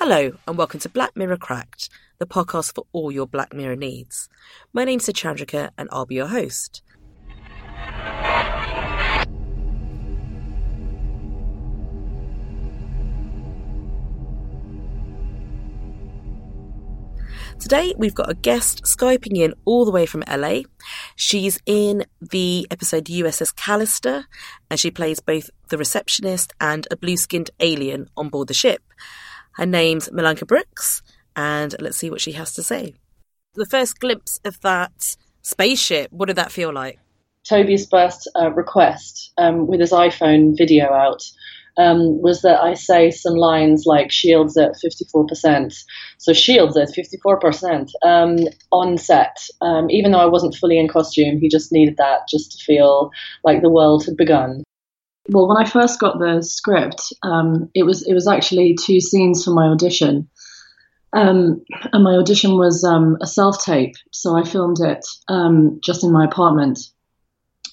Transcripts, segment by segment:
Hello, and welcome to Black Mirror Cracked, the podcast for all your Black Mirror needs. My name's Suchandrika, and I'll be your host. Today, we've got a guest Skyping in all the way from LA. She's in the episode USS Callister, and she plays both the receptionist and a blue skinned alien on board the ship. Her name's Milanka Brooks, and let's see what she has to say. The first glimpse of that spaceship, what did that feel like? Toby's first uh, request um, with his iPhone video out um, was that I say some lines like shields at 54%. So shields at 54% um, on set. Um, even though I wasn't fully in costume, he just needed that just to feel like the world had begun. Well, when I first got the script, um, it was it was actually two scenes for my audition, um, and my audition was um, a self tape. So I filmed it um, just in my apartment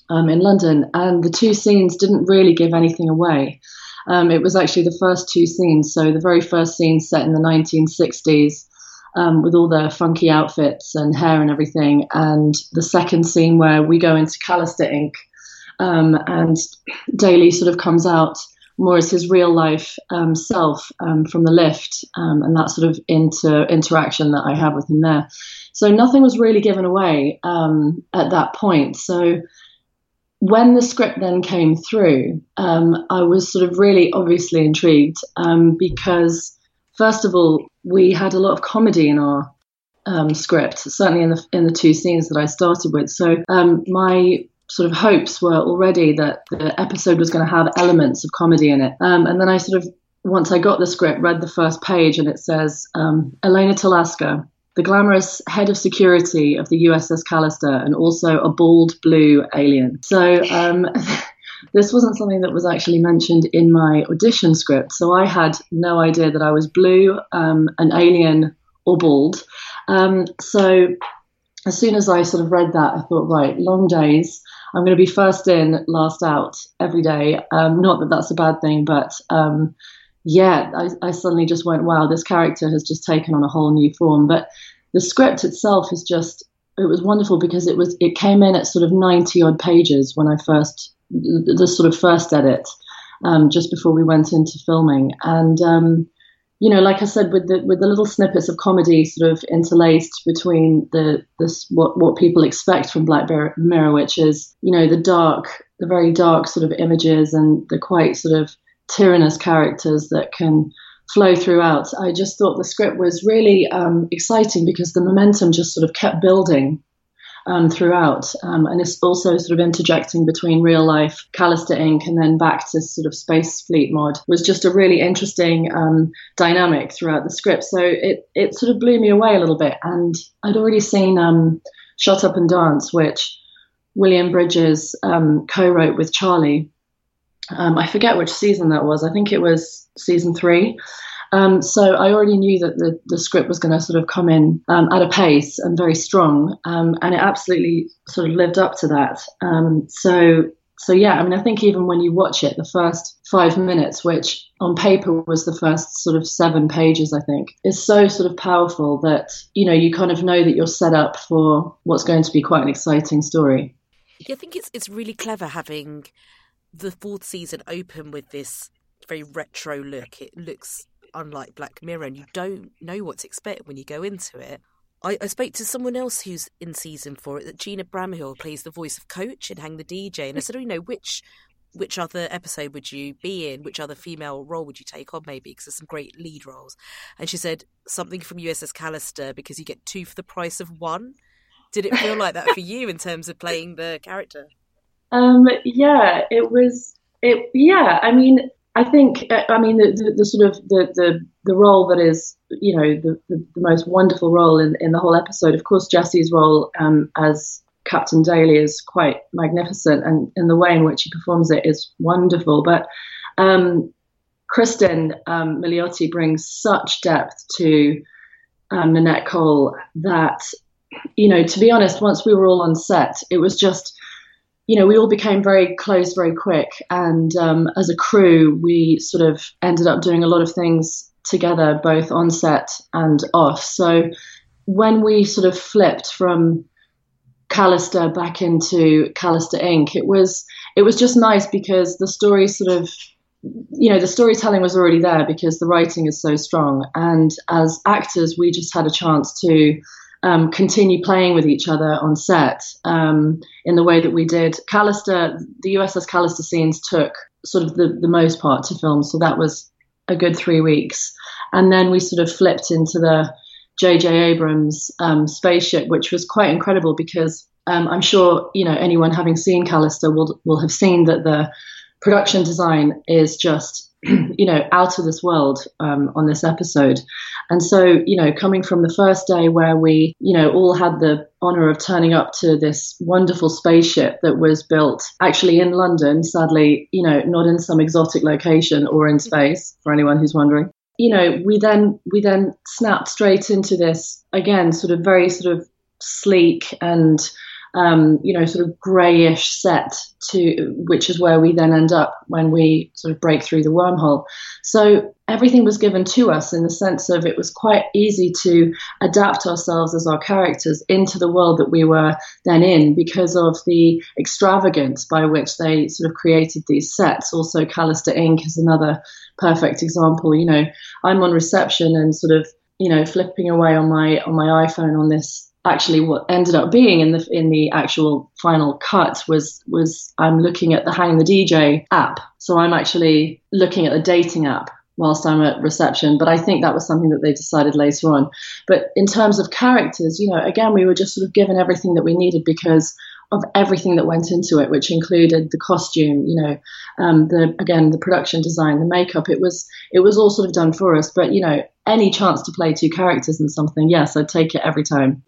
um, in London, and the two scenes didn't really give anything away. Um, it was actually the first two scenes. So the very first scene set in the 1960s. with all the funky outfits and hair and everything, and the second scene where we go into Callister Inc., um, and Daly sort of comes out more as his real life um, self um, from the lift, um, and that sort of inter- interaction that I have with him there. So nothing was really given away um, at that point. So when the script then came through, um, I was sort of really obviously intrigued because, first of all, we had a lot of comedy in our um, script, certainly in the in the two scenes that I started with. So um, my sort of hopes were already that the episode was going to have elements of comedy in it. Um, and then I sort of, once I got the script, read the first page and it says um, Elena Talaska, the glamorous head of security of the USS Callister, and also a bald blue alien. So um, this wasn't something that was actually mentioned in my audition script. So I had no idea that I was blue, um, an alien, or bald. Um, so as soon as I sort of read that, I thought, right, long days. I'm going to be first in, last out every day. Um, not that that's a bad thing, but um, yeah, I, I, suddenly just went, wow, this character has just taken on a whole new form. But the script itself is just, it was wonderful because it was, it came in at sort of 90 odd pages when I first, the sort of first edit, um, just before we went into filming. And, um, you know, like I said, with the with the little snippets of comedy sort of interlaced between the this what what people expect from Black Mirror, which is you know the dark, the very dark sort of images and the quite sort of tyrannous characters that can flow throughout. I just thought the script was really um, exciting because the momentum just sort of kept building um, throughout. Um, and it's also sort of interjecting between real life Callister Inc. and then back to sort of Space Fleet Mod was just a really interesting um, dynamic throughout the script. So it, it sort of blew me away a little bit. And I'd already seen um, Shut Up and Dance, which William Bridges um, co wrote with Charlie. Um, I forget which season that was. I think it was season three. Um, so I already knew that the, the script was going to sort of come in um, at a pace and very strong, um, and it absolutely sort of lived up to that. Um, so so yeah, I mean, I think even when you watch it, the first five minutes, which on paper was the first sort of seven pages, I think, is so sort of powerful that you know you kind of know that you're set up for what's going to be quite an exciting story. Yeah, I think it's it's really clever having the fourth season open with this very retro look. It looks unlike Black Mirror, and you don't know what to expect when you go into it. I, I spoke to someone else who's in season four that Gina Bramhill plays the voice of Coach in Hang the DJ, and I said, "Oh, you know which." Which other episode would you be in? Which other female role would you take on, maybe? Because there's some great lead roles. And she said something from USS Callister because you get two for the price of one. Did it feel like that for you in terms of playing the character? Um, yeah, it was. It yeah. I mean, I think, uh, I mean, the, the, the, sort of the, the, the role that is, you know, the, the, most wonderful role in, in the whole episode. Of course, Jesse's role um, as Captain Daly is quite magnificent, and, and the way in which he performs it is wonderful. But um, Kristen um, Milioti brings such depth to um, Nanette Cole that, you know, to be honest, once we were all on set, it was just you know, we all became very close very quick. And um, as a crew, we sort of ended up doing a lot of things together both on set and off. So when we sort of flipped from Callister back into Callister Inc., it was it was just nice because the story sort of you know the storytelling was already there because the writing is so strong and as actors we just had a chance to um, continue playing with each other on set um, in the way that we did callister the uss callister scenes took sort of the, the most part to film so that was a good three weeks and then we sort of flipped into the J.J. Abrams um, spaceship, which was quite incredible because um, I'm sure you know anyone having seen Callister will will have seen that the production design is just you know out of this world um, on this episode. And so you know coming from the first day where we you know all had the honor of turning up to this wonderful spaceship that was built actually in london sadly you know not in some exotic location or in space for anyone who's wondering. You know we then we then snapped straight into this again sort of very sort of sleek and um, you know, sort of greyish set to which is where we then end up when we sort of break through the wormhole. So everything was given to us in the sense of it was quite easy to adapt ourselves as our characters into the world that we were then in because of the extravagance by which they sort of created these sets. Also, Callister Inc. is another perfect example. You know, I'm on reception and sort of you know flipping away on my on my iPhone on this actually what ended up being in the in the actual final cut was was I'm looking at the Hang the DJ app. So I'm actually looking at the dating app whilst I'm at reception. But I think that was something that they decided later on. But in terms of characters, you know, again we were just sort of given everything that we needed because of everything that went into it, which included the costume, you know, um, the again the production design, the makeup. It was it was all sort of done for us. But you know, any chance to play two characters in something, yes, I'd take it every time.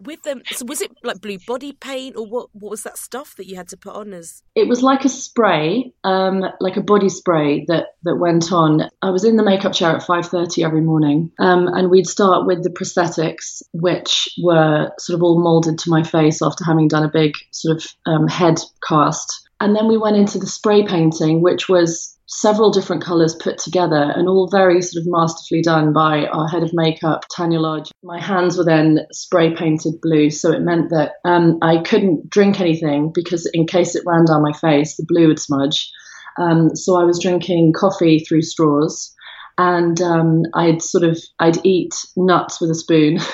With them, so was it like blue body paint, or what? What was that stuff that you had to put on as? It was like a spray, um, like a body spray that that went on. I was in the makeup chair at five thirty every morning, um, and we'd start with the prosthetics, which were sort of all molded to my face after having done a big sort of um, head cast. And then we went into the spray painting, which was several different colours put together and all very sort of masterfully done by our head of makeup, Tanya Lodge. My hands were then spray painted blue, so it meant that um, I couldn't drink anything because in case it ran down my face, the blue would smudge. Um, so I was drinking coffee through straws and um, I'd sort of, I'd eat nuts with a spoon.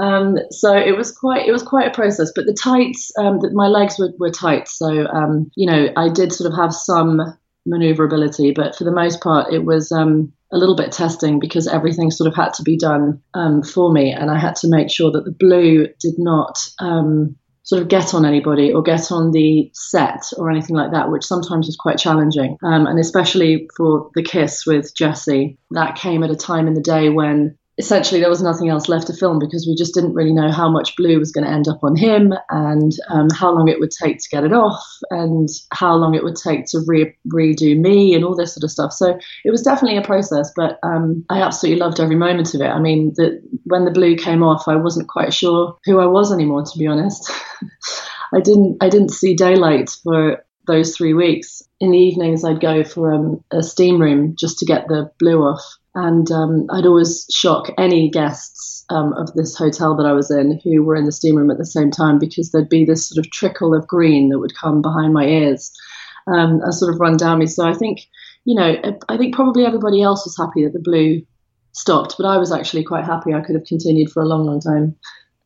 Um, so it was quite it was quite a process. But the tights, um, my legs were, were tight, so um, you know I did sort of have some maneuverability, but for the most part, it was um, a little bit testing because everything sort of had to be done um, for me, and I had to make sure that the blue did not um, sort of get on anybody or get on the set or anything like that, which sometimes was quite challenging. Um, and especially for the kiss with Jesse, that came at a time in the day when essentially there was nothing else left to film because we just didn't really know how much blue was going to end up on him and um, how long it would take to get it off and how long it would take to re- redo me and all this sort of stuff. So it was definitely a process, but um, I absolutely loved every moment of it. I mean, the, when the blue came off, I wasn't quite sure who I was anymore, to be honest. I didn't I didn't see daylight for those three weeks. In the evenings, I'd go for um, a steam room just to get the blue off and um, I'd always shock any guests um, of this hotel that I was in who were in the steam room at the same time because there'd be this sort of trickle of green that would come behind my ears um, and sort of run down me. So I think, you know, I think probably everybody else was happy that the blue stopped, but I was actually quite happy. I could have continued for a long, long time.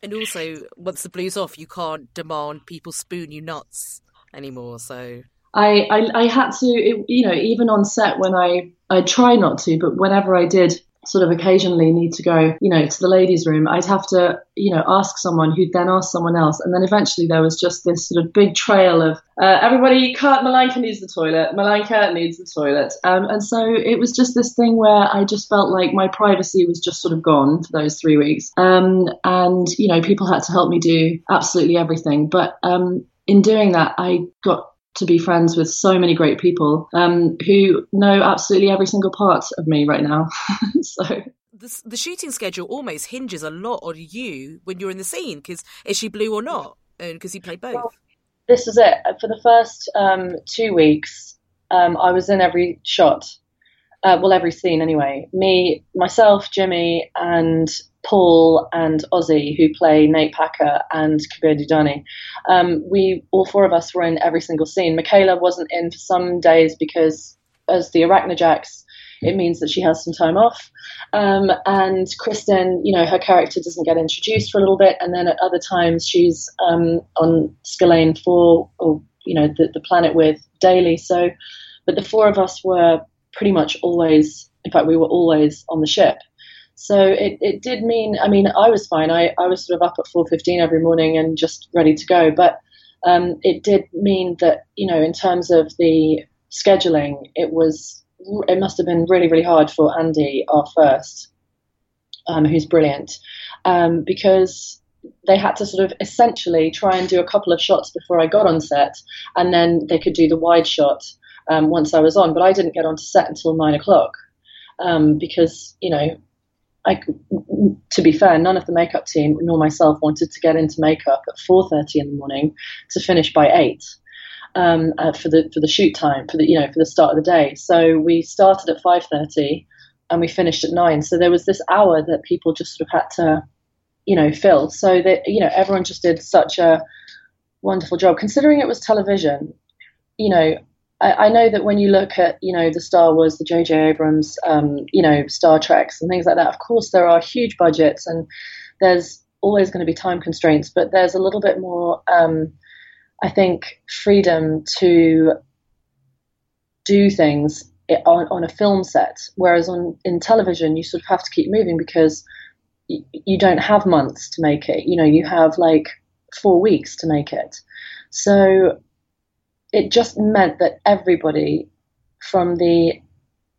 And also, once the blue's off, you can't demand people spoon you nuts anymore. So I, I, I had to, it, you know, even on set when I, I try not to, but whenever I did sort of occasionally need to go, you know, to the ladies' room, I'd have to, you know, ask someone who'd then ask someone else. And then eventually there was just this sort of big trail of uh, everybody, Milanka needs the toilet, Milanka needs the toilet. Um, and so it was just this thing where I just felt like my privacy was just sort of gone for those three weeks. Um, and, you know, people had to help me do absolutely everything. But um, in doing that, I got to be friends with so many great people um, who know absolutely every single part of me right now. so the, the, shooting schedule almost hinges a lot on you when you're in the scene because is she blue or not? And because you play both. Well, this is it. For the first um, two weeks, um, I was in every shot. Uh, well, every scene anyway. Me, myself, Jimmy, and Paul and Ozzy, who play Nate Packer and Kabir Dudani. Um, we, all four of us, were in every single scene. Michaela wasn't in for some days because, as the Arachnojacks, it means that she has some time off. Um, and Kristen, you know, her character doesn't get introduced for a little bit, and then at other times she's um, on Skellane 4, or you know, the, the planet with Daly. So, but the four of us were pretty much always, in fact, we were always on the ship. So it, it did mean, I mean, I was fine. I, I was sort of up at 4.15 every morning and just ready to go. But um, it did mean that, you know, in terms of the scheduling, it was, it must have been really, really hard for Andy, our first, um, who's brilliant, um, because they had to sort of essentially try and do a couple of shots before I got on set, and then they could do the wide shot um, once I was on. But I didn't get onto set until nine o'clock um, because you know, I, to be fair, none of the makeup team nor myself wanted to get into makeup at four thirty in the morning to finish by eight. Um, uh, for the for the shoot time for the you know for the start of the day. So we started at five thirty and we finished at nine. So there was this hour that people just sort of had to you know fill. So that you know everyone just did such a wonderful job considering it was television. You know, I, I, know that when you look at, you know, the Star Wars, the J.J. Abrams, um, you know, Star Treks and things like that, of course there are huge budgets and there's always going to be time constraints, but there's a little bit more, um, I think, freedom to do things on, on a film set, whereas on in television you sort of have to keep moving because you don't have months to make it. You know, you have like four weeks to make it. So it just meant that everybody from the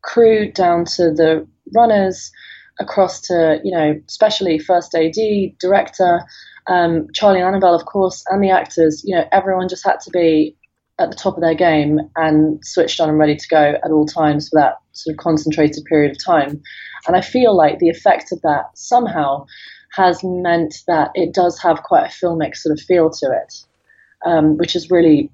crew down to the runners across to you know especially first ad director um, charlie and annabel of course and the actors you know everyone just had to be at the top of their game and switched on and ready to go at all times for that sort of concentrated period of time. And i feel like the effect of that somehow has meant that it does have quite a filmic sort of feel to it um, which is really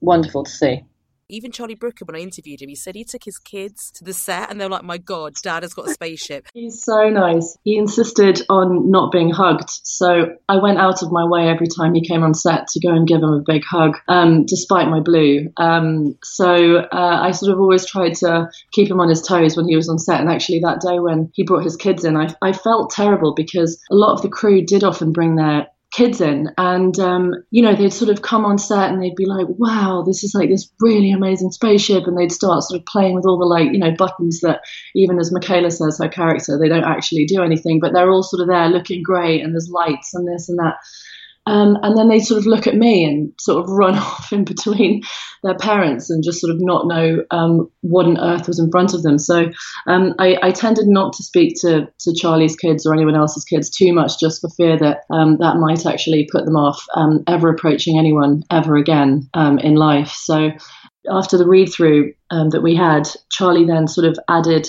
wonderful to see. Even Charlie Brooker, when I interviewed him, he said he took his kids to the set and they're like, my God, dad has got a spaceship. He's so nice. He insisted on not being hugged. So I went out of my way every time he came on set to go and give him a big hug, um, despite my blue. Um, so uh, I sort of always tried to keep him on his toes when he was on set. And actually, that day when he brought his kids in, I, I felt terrible because a lot of the crew did often bring their kids in. And um, you know they'd sort of come on set and they'd be like wow this is like this really amazing spaceship. And they'd start sort of playing with all the like you know buttons that even as michaela says her character they don't actually do anything but they're all sort of there looking great and there's lights and this and that um, and then they sort of look at me and sort of run off in between their parents and just sort of not know um, what on earth was in front of them. So um, I, I, tended not to speak to, to Charlie's kids or anyone else's kids too much just for fear that um, that might actually put them off um, ever approaching anyone ever again um, in life. So after the read through that we had, Charlie then sort of added.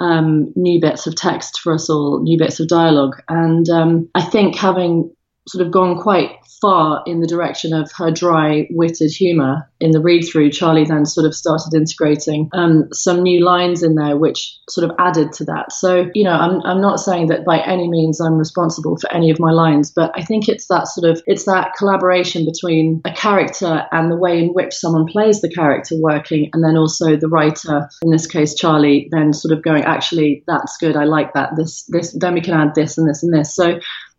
Um, new bits of text for us all, new bits of dialogue. And um, I think having sort of gone quite far in the direction of her dry witted humour in the read through, Charlie then sort of started integrating um, some new lines in there, which sort of added to that. So, you know, I'm, I'm not saying that by any means I'm responsible for any of my lines, but I think it's that sort of, it's that collaboration between a character and the way in which someone plays the character working, and then also the writer, in this case, Charlie, then sort of going, actually, that's good. I like that. This, this, then we can add this and this and this. So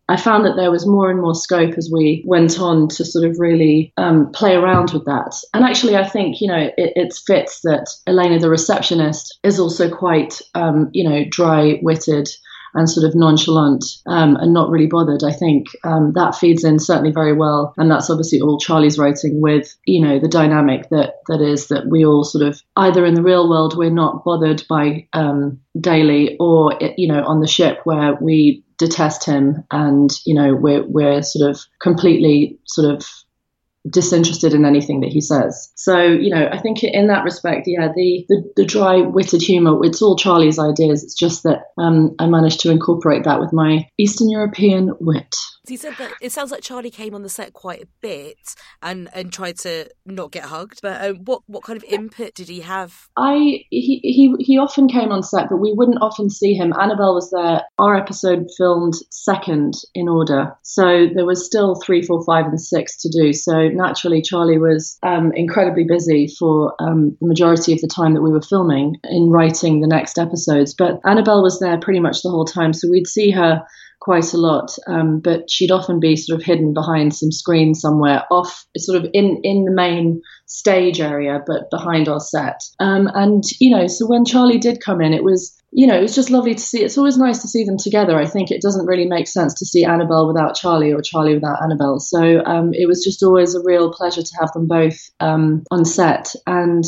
I found that there was more and more scope as we went on to sort of really um, play around with that. And actually, I think, you know, it, it fits that Elena, the receptionist, is also quite, um, you know, dry witted and sort of nonchalant um, and not really bothered. I think um, that feeds in certainly very well, and that's obviously all Charlie's writing with you know the dynamic that that is that we all sort of either in the real world we're not bothered by um, Daly, or you know on the ship where we detest him and you know we're we're sort of completely sort of disinterested in anything that he says. So, you know, I think in that respect, yeah, the the, the dry witted humor, it's all Charlie's ideas. It's just that um, I managed to incorporate that with my Eastern European wit. You said that it sounds like Charlie came on the set quite a bit and and tried to not get hugged. But um, what what kind of input did he have? I he, he he often came on set, but we wouldn't often see him. Annabel was there. Our episode filmed second in order, so there was still three, four, five, and six to do. So naturally, Charlie was um, incredibly busy for um, the majority of the time that we were filming in writing the next episodes. But Annabel was there pretty much the whole time, so we'd see her quite a lot, um, but she'd often be sort of hidden behind some screen somewhere, off sort of in in the main stage area, but behind our set. Um, and you know, so when Charlie did come in, it was you know, it was just lovely to see. It's always nice to see them together. I think it doesn't really make sense to see Annabel without Charlie or Charlie without Annabel. So um, it was just always a real pleasure to have them both um, on set. And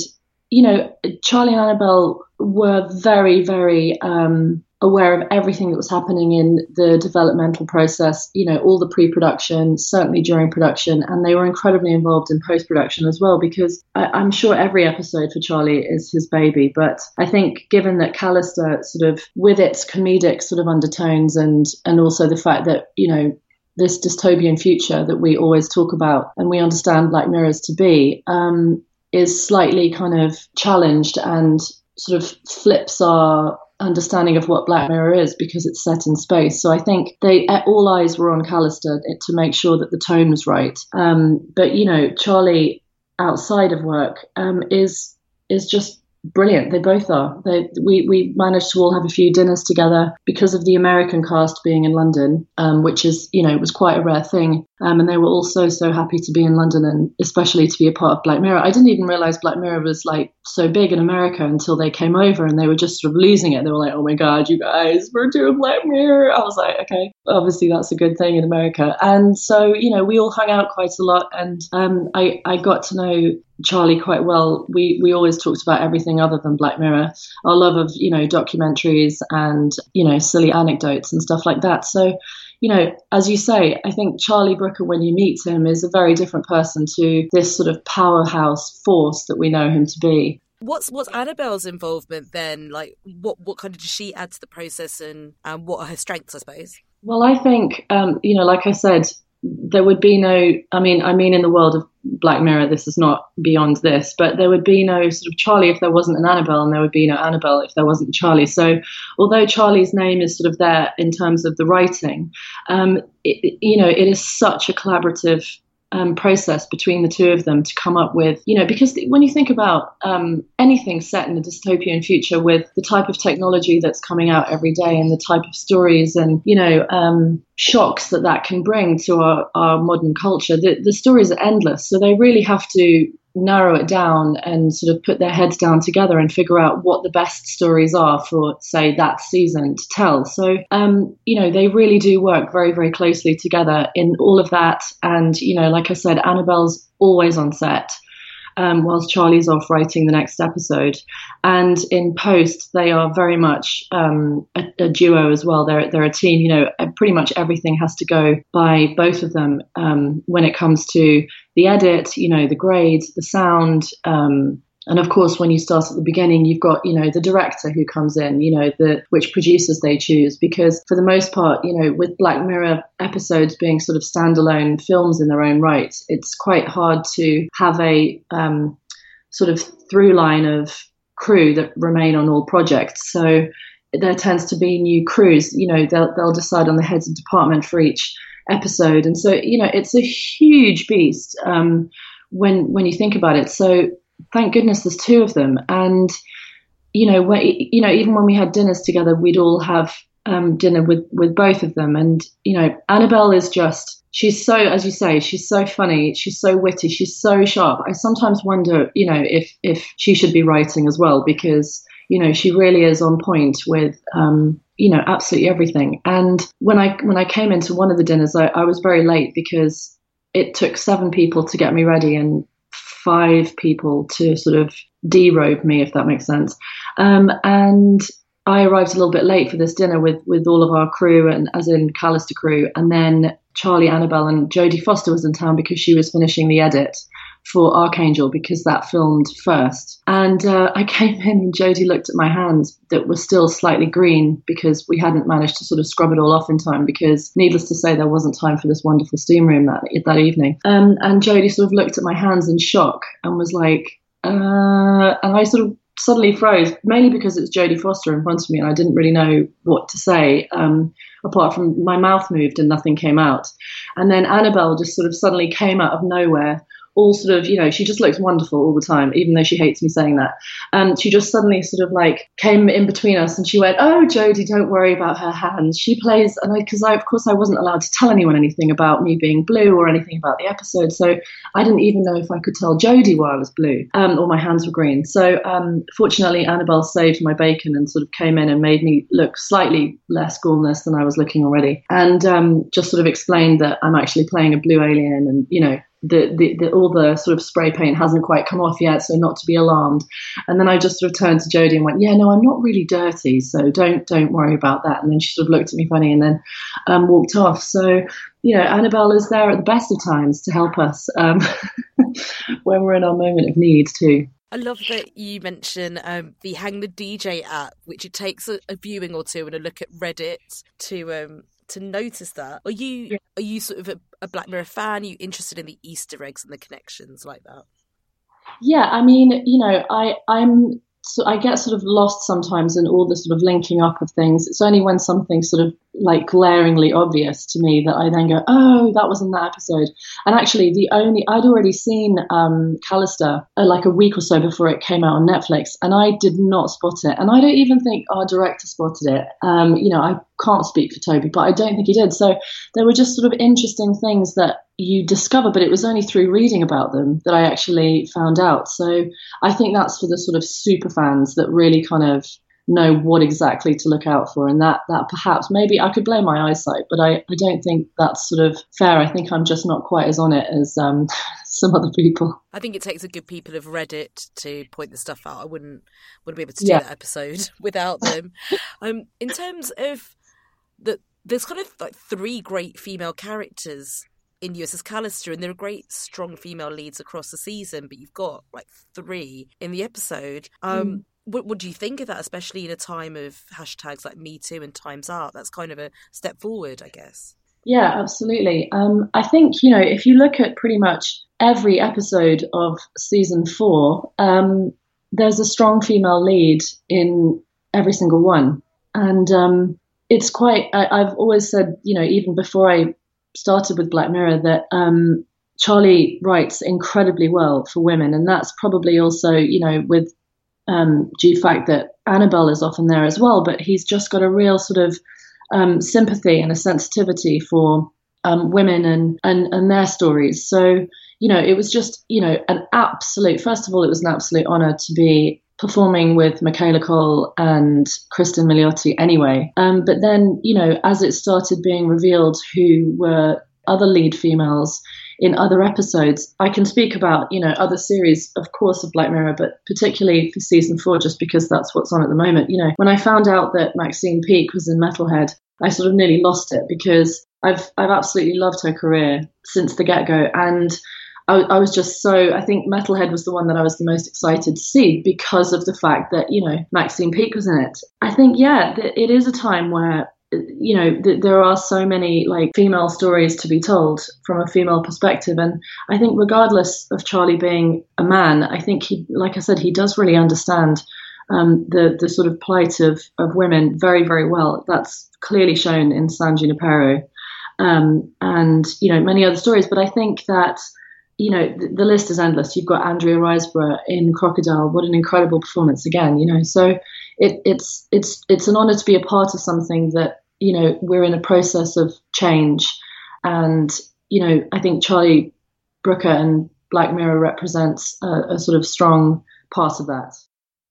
you know, Charlie and Annabel were very, very um, aware of everything that was happening in the developmental process, you know, all the pre production, certainly during production, and they were incredibly involved in post production as well because I, am sure every episode for Charlie is his baby. But I think given that Callister sort of, with its comedic sort of undertones and, and also the fact that, you know, this dystopian future that we always talk about and we understand Black Mirrors to be um, is slightly kind of challenged and sort of flips our understanding of what Black Mirror is because it's set in space. So I think they all eyes were on Callister to make sure that the tone was right. Um, but you know, Charlie outside of work um, is is just brilliant. They both are. They, we we managed to all have a few dinners together because of the American cast being in London, um, which is you know was quite a rare thing. Um, and they were all so so happy to be in London and especially to be a part of Black Mirror. I didn't even realize Black Mirror was like so big in America until they came over and they were just sort of losing it. They were like, "Oh my god, you guys, we're doing Black Mirror." I was like, "Okay, obviously that's a good thing in America." And so you know we all hung out quite a lot, and um, I I got to know Charlie quite well. We we always talked about everything other than Black Mirror. Our love of you know documentaries and you know silly anecdotes and stuff like that. So, you know, as you say, I think Charlie Brooker, when you meet him, is a very different person to this sort of powerhouse force that we know him to be. What's what's Annabel's involvement then? Like, what what kind of does she add to the process, and and what are her strengths? I suppose. Well, I think um, you know, like I said, there would be no i mean i mean in the world of black mirror this is not beyond this but there would be no sort of charlie if there wasn't an annabel and there would be no annabel if there wasn't charlie. So although charlie's name is sort of there in terms of the writing um, it, you know it is such a collaborative um, process between the two of them to come up with, you know, because when you think about um, anything set in a dystopian future with the type of technology that's coming out every day and the type of stories and, you know, um, shocks that that can bring to our, our modern culture, the, the stories are endless. So they really have to narrow it down and sort of put their heads down together and figure out what the best stories are for, say, that season to tell. So, um, you know, they really do work very, very closely together in all of that. And, you know, like I said, Annabel's always on set um, whilst Charlie's off writing the next episode. And in post, they are very much um, a, a, duo as well. They're they're a team. You know, pretty much everything has to go by both of them um, when it comes to the edit. You know, the grades, the sound. Um, and of course, when you start at the beginning, you've got, you know, the director who comes in, you know, the which producers they choose. Because for the most part, you know, with Black Mirror episodes being sort of standalone films in their own right, it's quite hard to have a um, sort of through line of crew that remain on all projects. So there tends to be new crews. You know, they'll they'll decide on the heads of department for each episode, and so you know, it's a huge beast. Um, when when you think about it. So thank goodness there's two of them. And you know, you know, even when we had dinners together, we'd all have um, dinner with with both of them. And you know, Annabel is just she's so, as you say, she's so funny, she's so witty, she's so sharp. I sometimes wonder, you know, if if she should be writing as well because you know she really is on point with um, you know absolutely everything. And when I when I came into one of the dinners, I, I was very late because it took seven people to get me ready and five people to sort of derobe me, if that makes sense. Um, and I arrived a little bit late for this dinner with with all of our crew, and as in Callister crew, and then Charlie, Annabel, and Jodie Foster was in town because she was finishing the edit for Arkangel because that filmed first. And uh, I came in and Jodie looked at my hands that were still slightly green because we hadn't managed to sort of scrub it all off in time because needless to say there wasn't time for this wonderful steam room that that evening. Um, and Jodie sort of looked at my hands in shock and was like, uh, and I sort of suddenly froze, mainly because it's Jodie Foster in front of me and I didn't really know what to say, um, apart from my mouth moved and nothing came out. And then Annabel just sort of suddenly came out of nowhere all sort of, you know, she just looks wonderful all the time, even though she hates me saying that. And she just suddenly sort of like came in between us and she went, Oh, Jodie, don't worry about her hands. She plays, and because I, I, of course, I wasn't allowed to tell anyone anything about me being blue or anything about the episode. So I didn't even know if I could tell Jodie why I was blue um, or my hands were green. So um, fortunately, Annabel saved my bacon and sort of came in and made me look slightly less gormless than I was looking already. And um, just sort of explained that I'm actually playing a blue alien and, you know, the, the, the, all the sort of spray paint hasn't quite come off yet, so not to be alarmed. And then I just sort of turned to Jodie and went, "Yeah, no, I'm not really dirty, so don't don't worry about that." And then she sort of looked at me funny and then um, walked off. So you know, Annabel is there at the best of times to help us um, when we're in our moment of need too. I love that you mention um, the Hang the DJ app, which it takes a, a, viewing or two and a look at Reddit to um, to notice that. Are you yeah. are you sort of a, a Black Mirror fan? Are you interested in the Easter eggs and the connections like that? Yeah, I mean, you know, I I'm so I get sort of lost sometimes in all the sort of linking up of things. It's only when something's sort of like glaringly obvious to me that I then go, oh, that was in that episode. And actually, the only I'd already seen um, Callister uh, like a week or so before it came out on Netflix, and I did not spot it. And I don't even think our director spotted it. Um, you know, I can't speak for Toby, but I don't think he did. So there were just sort of interesting things that you discover, but it was only through reading about them that I actually found out. So I think that's for the sort of super fans that really kind of know what exactly to look out for and that that perhaps maybe I could blame my eyesight but I, I don't think that's sort of fair I think I'm just not quite as on it as um, some other people I think it takes a good people of Reddit to point the stuff out I wouldn't wouldn't be able to do yeah. that episode without them um, in terms of the there's kind of like three great female characters in USS Callister, and there are great, strong female leads across the season, but you've got like three in the episode. Um, mm. What, what do you think of that, especially in a time of hashtags like Me Too and Times Up? That's kind of a step forward, I guess. Yeah, absolutely. Um, I think, you know, if you look at pretty much every episode of season four, um, there's a strong female lead in every single one. And um, it's quite, I, have always said, you know, even before I started with Black Mirror, that um, Charlie writes incredibly well for women. And that's probably also, you know, with um, due fact that Annabel is often there as well, but he's just got a real sort of um, sympathy and a sensitivity for um, women and, and, and their stories. So, you know, it was just, you know, an absolute, first of all, it was an absolute honor to be performing with Michaela Coel and Kristen Milioti anyway. Um, but then, you know, as it started being revealed who were other lead females, in other episodes. I can speak about, you know, other series, of course, of Black Mirror, but particularly for season four, just because that's what's on at the moment. You know, when I found out that Maxine Peake was in Metalhead, I sort of nearly lost it because I've I've absolutely loved her career since the get go, and I, I, was just so. I think Metalhead was the one that I was the most excited to see because of the fact that you know Maxine Peake was in it. I think yeah, it is a time where you know th- there are so many like female stories to be told from a female perspective and i think regardless of charlie being a man i think he like i said he does really understand um, the the sort of plight of of women very very well that's clearly shown in san junipero um, and you know many other stories but i think that you know the, the list is endless you've got andrea riseborough in crocodile what an incredible performance again you know so it, it's it's it's an honor to be a part of something that you know, we're in a process of change. And, you know, I think Charlie Brooker and Black Mirror represents a, a sort of strong part of that.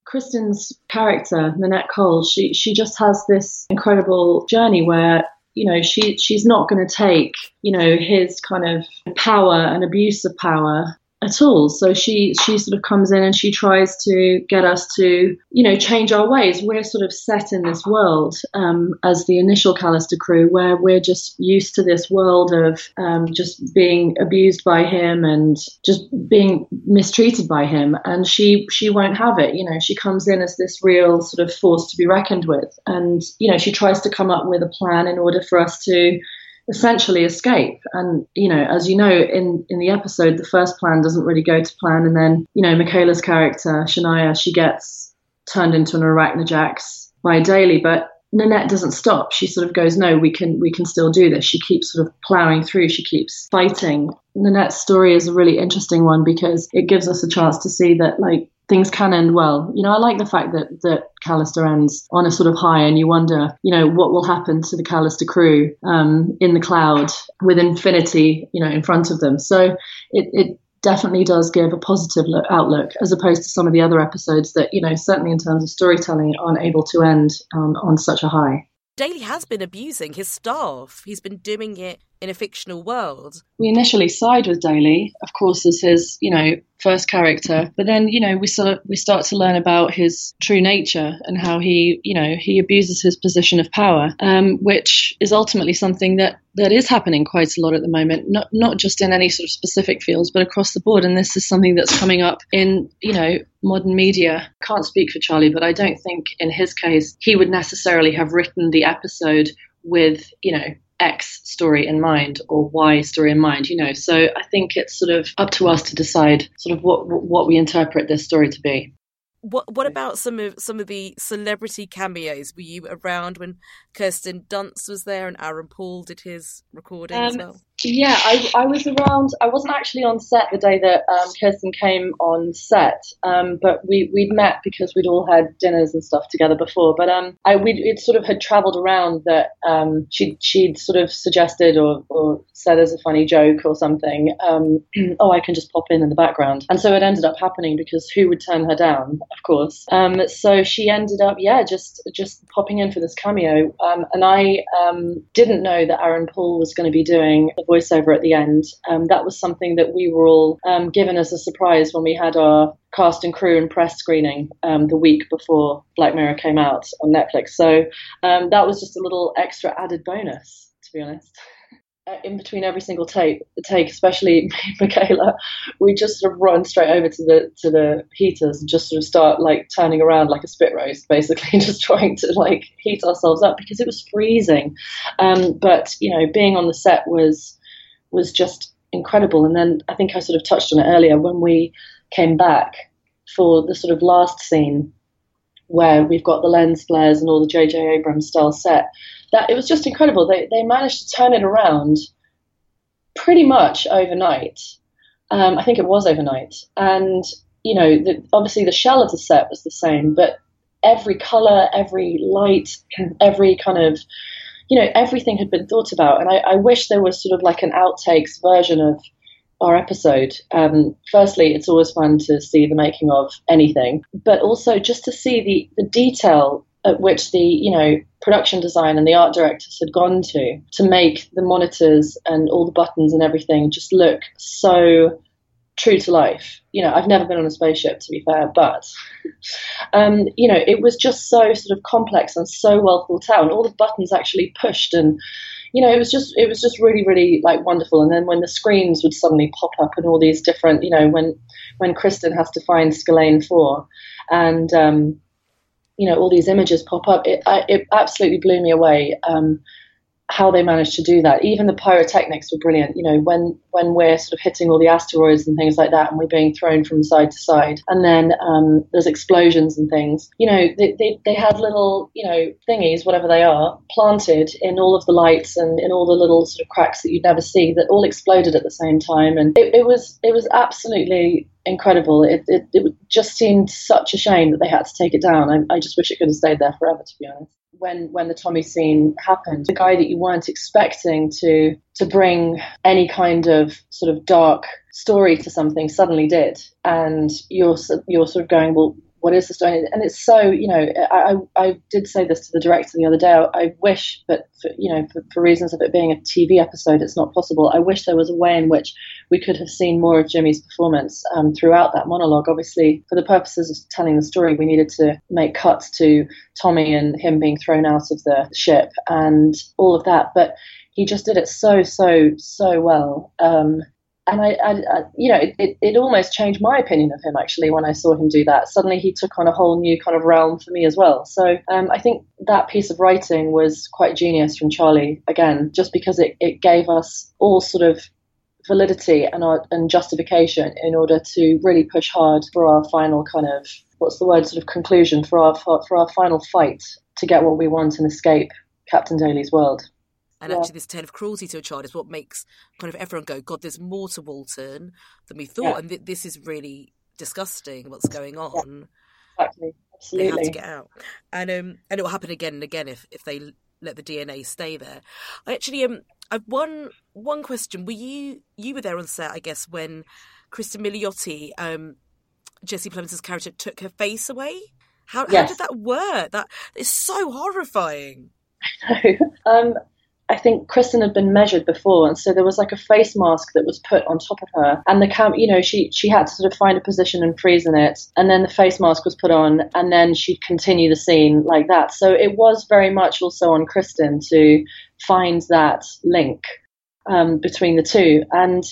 Kristen's character, Nanette Cole, she she just has this incredible journey where you know she she's not going to take you know his kind of power and abuse of power at all. So she she sort of comes in and she tries to get us to you know change our ways. We're sort of set in this world um, as the initial Callister crew, where we're just used to this world of um, just being abused by him and just being mistreated by him. And she she won't have it. You know, she comes in as this real sort of force to be reckoned with, and you know she tries to come up with a plan in order for us to essentially escape. And, you know, as you know, in, in the episode, the first plan doesn't really go to plan. And then, you know, Michaela's character, Shania, she gets turned into an arachnojax by Daly, But Nanette doesn't stop. She sort of goes, "No, we can we can still do this." She keeps sort of plowing through. She keeps fighting. Nanette's story is a really interesting one because it gives us a chance to see that like things can end well. You know, I like the fact that that Callister ends on a sort of high, and you wonder, you know, what will happen to the Callister crew um, in the cloud with infinity, you know, in front of them. So it, it definitely does give a positive look, outlook as opposed to some of the other episodes that, you know, certainly in terms of storytelling, aren't able to end um, on such a high. Daly has been abusing his staff. He's been doing it in a fictional world. We initially side with Daly, of course, as his, you know, first character, but then, you know, we sort of we start to learn about his true nature and how he, you know, he abuses his position of power, um, which is ultimately something that that is happening quite a lot at the moment, not not just in any sort of specific fields, but across the board. And this is something that's coming up in, you know, modern media. Can't speak for Charlie, but I don't think in his case he would necessarily have written the episode with, you know, X story in mind or Y story in mind, you know. So I think it's sort of up to us to decide sort of what what we interpret this story to be. What what about some of some of the celebrity cameos? Were you around when Kirsten Dunst was there and Aaron Paul did his recording um, as well? Yeah, I, I was around. I wasn't actually on set the day that um, Kirsten came on set, um, but we we'd met because we'd all had dinners and stuff together before. But um, I we it sort of had travelled around that um, she she'd sort of suggested or, or said as a funny joke or something. Um, oh, I can just pop in in the background, and so it ended up happening because who would turn her down? Of course. Um, so she ended up, yeah, just just popping in for this cameo, um, and I um, didn't know that Aaron Paul was going to be doing voiceover at the end. Um, that was something that we were all um, given as a surprise when we had our cast and crew and press screening um, the week before Black Mirror came out on Netflix. So um, that was just a little extra added bonus, to be honest. Uh, in between every single take, take, especially Michaela, we just sort of run straight over to the to the heaters and just sort of start like turning around like a spit roast, basically, just trying to like heat ourselves up because it was freezing. Um, but you know, being on the set was was just incredible. And then I think I sort of touched on it earlier when we came back for the sort of last scene where we've got the lens flares and all the J.J. Abrams style set. That it was just incredible. They they managed to turn it around pretty much overnight. Um, I think it was overnight, and you know, the, obviously the shell of the set was the same, but every color, every light, every kind of you know, everything had been thought about. And I, I wish there was sort of like an outtakes version of our episode. Um, firstly, it's always fun to see the making of anything, but also just to see the, the detail at which the you know production design and the art directors had gone to to make the monitors and all the buttons and everything just look so true to life. You know, I've never been on a spaceship to be fair, but um, you know, it was just so sort of complex and so well thought out, and all the buttons actually pushed, and you know, it was just it was just really really like wonderful. And then when the screens would suddenly pop up and all these different, you know, when when Kristen has to find Scalane Four, and um, you know, all these images pop up, it I, it absolutely blew me away. Um, how they managed to do that. Even the pyrotechnics were brilliant. You know, when when we're sort of hitting all the asteroids and things like that, and we're being thrown from side to side, and then um, there's explosions and things. You know, they, they they had little you know thingies, whatever they are, planted in all of the lights and in all the little sort of cracks that you'd never see that all exploded at the same time, and it, it was it was absolutely incredible. It, it, it just seemed such a shame that they had to take it down. I, I just wish it could have stayed there forever, to be honest when when the Tommy scene happened, the guy that you weren't expecting to to bring any kind of sort of dark story to something suddenly did, and you're you're sort of going, well, what is the story? And it's so, you know, I, I did say this to the director the other day. I, wish, but for, you know, for, for, reasons of it being a TV episode, it's not possible. I wish there was a way in which we could have seen more of Jimmy's performance um, throughout that monologue. Obviously, for the purposes of telling the story, we needed to make cuts to Tommy and him being thrown out of the ship and all of that. But he just did it so, so, so well. Um, and I, I, I, you know, it, it, almost changed my opinion of him actually when I saw him do that. Suddenly he took on a whole new kind of realm for me as well. So um, I think that piece of writing was quite genius from Charlie, again, just because it, it gave us all sort of validity and, our, and justification in order to really push hard for our final kind of, what's the word, sort of conclusion, for our, for, for our final fight to get what we want and escape Captain Daly's world. And yeah. actually, this tale of cruelty to a child is what makes kind of everyone go, God, there's more to Walton than we thought. Yeah. And th- this is really disgusting what's going on. Yeah. Exactly. Absolutely. They have to get out. And um, and it will happen again and again if, if they let the DNA stay there. I actually um I've one one question. Were you you were there on set, I guess, when Cristin Milioti, um, Jesse Plemons' character took her face away? How, yes. how did that work? That is so horrifying. I know. Um, I think Cristin had been measured before, and so there was like a face mask that was put on top of her, and the cam, you know, she she had to sort of find a position and freeze in it, and then the face mask was put on, and then she'd continue the scene like that. So it was very much also on Cristin to find that link um, between the two, and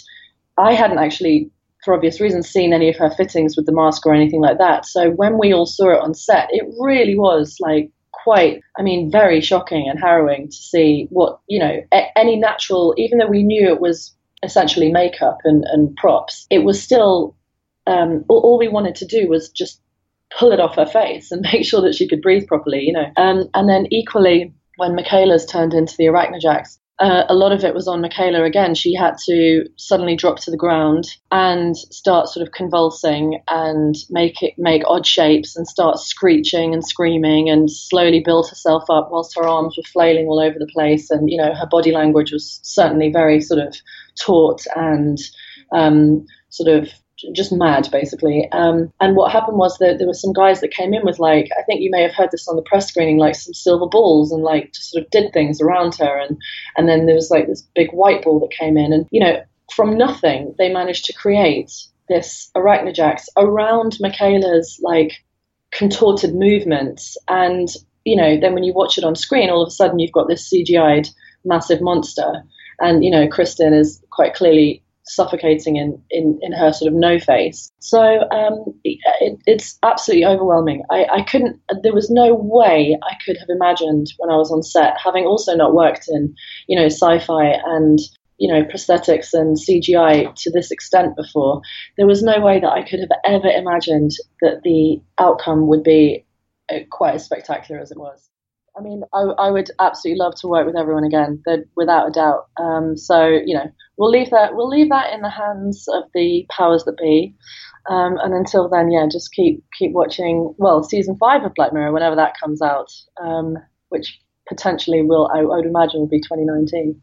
I hadn't actually for obvious reasons, seen any of her fittings with the mask or anything like that. So when we all saw it on set, it really was like quite, I mean, very shocking and harrowing to see what, you know, any natural, even though we knew it was essentially makeup and, and props, it was still, um, all, all, we wanted to do was just pull it off her face and make sure that she could breathe properly, you know. Um, and then equally, when Michaela's turned into the Arachnajax, uh, a lot of it was on Michaela again. She had to suddenly drop to the ground and start sort of convulsing and make it make odd shapes and start screeching and screaming and slowly build herself up whilst her arms were flailing all over the place and you know her body language was certainly very sort of taut and um, sort of just mad basically. Um, and what happened was that there were some guys that came in with like I think you may have heard this on the press screening, like some silver balls and like just sort of did things around her, and and then there was like this big white ball that came in, and you know from nothing they managed to create this arachnajax around Michaela's like contorted movements, and you know then when you watch it on screen, all of a sudden you've got this CGI'd massive monster. And you know, Cristin is quite clearly suffocating in, in, in her sort of no face. So um, it, it's absolutely overwhelming. I, I couldn't, there was no way I could have imagined when I was on set, having also not worked in, you know, sci fi and you know, prosthetics and CGI to this extent before, there was no way that I could have ever imagined that the outcome would be uh, quite as spectacular as it was. I mean, I, I, would absolutely love to work with everyone again, without a doubt. Um, so you know, we'll leave that we'll leave that in the hands of the powers that be. Um, and until then, yeah, just keep keep watching. Well, season five of Black Mirror, whenever that comes out, um, which potentially will, I, I, would imagine, will be 2019.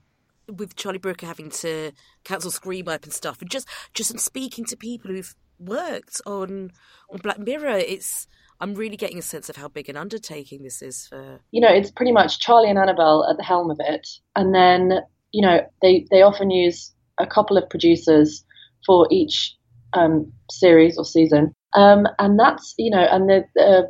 With Charlie Brooker having to cancel Wipe and stuff, and just just speaking to people who've worked on on Black Mirror, it's I'm really getting a sense of how big an undertaking this is for. You know, it's pretty much Charlie and Annabel at the helm of it, and then you know they they often use a couple of producers for each um, series or season. Um, and that's you know, and the,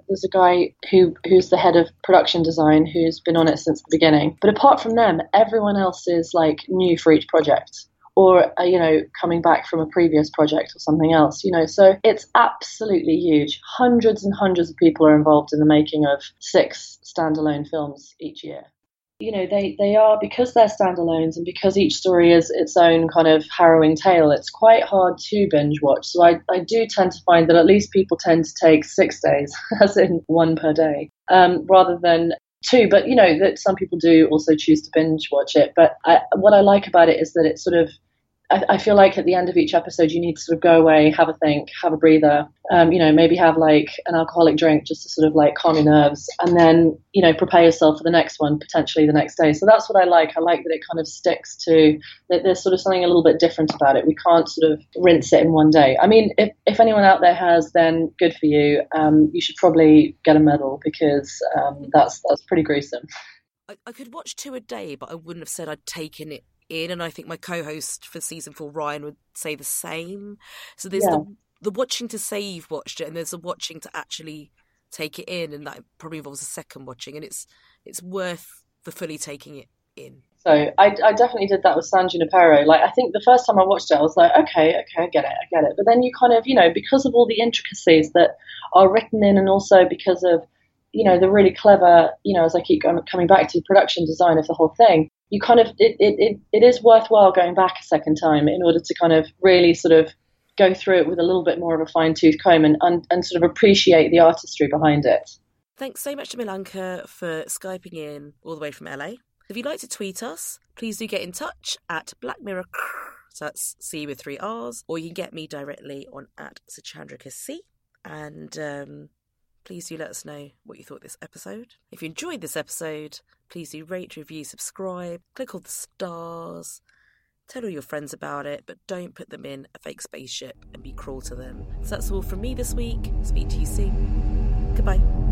there's a guy who who's the head of production design who's been on it since the beginning. But apart from them, everyone else is like new for each project or uh, you know coming back from a previous project or something else you know so it's absolutely huge hundreds and hundreds of people are involved in the making of six standalone films each year you know they they are because they're standalones and because each story is its own kind of harrowing tale it's quite hard to binge watch so i, I do tend to find that at least people tend to take six days as in one per day um, rather than two. But you know that some people do also choose to binge watch it. But I, what I like about it is that it sort of I, feel like at the end of each episode, you need to sort of go away, have a think, have a breather. Um, you know, maybe have like an alcoholic drink just to sort of like calm your nerves, and then you know prepare yourself for the next one, potentially the next day. So that's what I like. I like that it kind of sticks to that. There's sort of something a little bit different about it. We can't sort of rinse it in one day. I mean, if if anyone out there has, then good for you. Um, you should probably get a medal because um, that's that's pretty gruesome. I, I could watch two a day, but I wouldn't have said I'd taken it in, and I think my co-host for season four, Ryan, would say the same. So there's yeah. the the watching to say you've watched it, and there's the watching to actually take it in, and that probably involves a second watching, and it's it's worth the fully taking it in. So I, I definitely did that with San Junipero. Like I think the first time I watched it, I was like, okay, okay, I get it, I get it. But then you kind of, you know, because of all the intricacies that are written in, and also because of you know the really clever, you know, as I keep going, coming back to production design of the whole thing, you kind of it, it, it, it is worthwhile going back a second time in order to kind of really sort of go through it with a little bit more of a fine tooth comb and, and, and sort of appreciate the artistry behind it. Thanks so much to Milanka for Skyping in all the way from LA. If you'd like to tweet us, please do get in touch at Black Mirror. So that's C with three R's, or you can get me directly on at Suchandrika C. And um, please do let us know what you thought this episode. If you enjoyed this episode, please do rate, review, subscribe, click all the stars, tell all your friends about it, but don't put them in a fake spaceship and be cruel to them. So that's all from me this week. Speak to you soon. Goodbye.